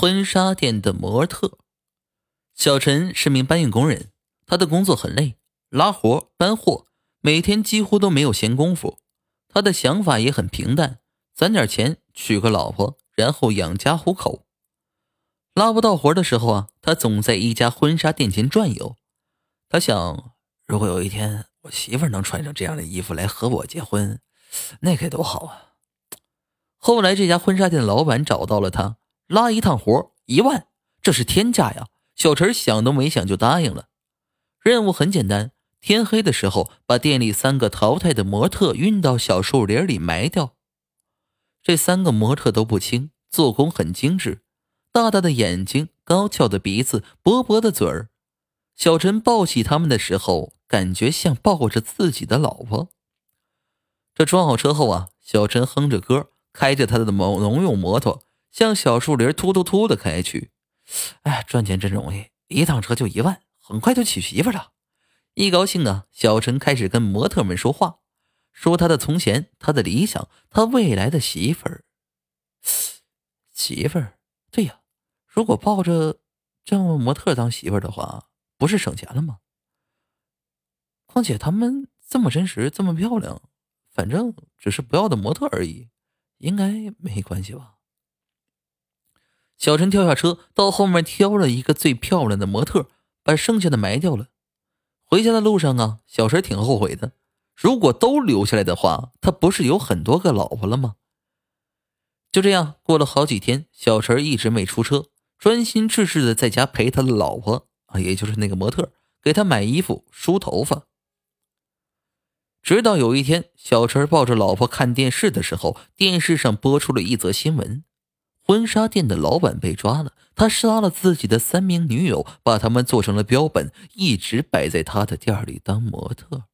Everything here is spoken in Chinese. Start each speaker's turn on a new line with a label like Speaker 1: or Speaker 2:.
Speaker 1: 婚纱店的模特。小陈是名搬运工人，他的工作很累，拉活搬货，每天几乎都没有闲工夫。他的想法也很平淡，攒点钱娶个老婆，然后养家糊口。拉不到活的时候啊，他总在一家婚纱店前转悠。他想，如果有一天我媳妇能穿上这样的衣服来和我结婚，那该多好啊！后来这家婚纱店的老板找到了他，拉一趟活一万，这是天价呀！小陈想都没想就答应了。任务很简单，天黑的时候把店里三个淘汰的模特运到小树林里埋掉。这三个模特都不轻，做工很精致，大大的眼睛，高翘的鼻子，薄薄的嘴儿。小陈抱起他们的时候，感觉像抱着自己的老婆。这装好车后啊，小陈哼着歌，开着他的农农用摩托，向小树林突突突的开去。哎，赚钱真容易，一趟车就一万，很快就娶媳妇了。一高兴啊，小陈开始跟模特们说话，说他的从前，他的理想，他未来的媳妇儿。媳妇儿，对呀，如果抱着这样模特当媳妇儿的话，不是省钱了吗？况且他们这么真实，这么漂亮，反正只是不要的模特而已，应该没关系吧。小陈跳下车，到后面挑了一个最漂亮的模特，把剩下的埋掉了。回家的路上啊，小陈挺后悔的。如果都留下来的话，他不是有很多个老婆了吗？就这样过了好几天，小陈一直没出车，专心致志的在家陪他的老婆啊，也就是那个模特，给他买衣服、梳头发。直到有一天，小陈抱着老婆看电视的时候，电视上播出了一则新闻。婚纱店的老板被抓了，他杀了自己的三名女友，把她们做成了标本，一直摆在他的店里当模特。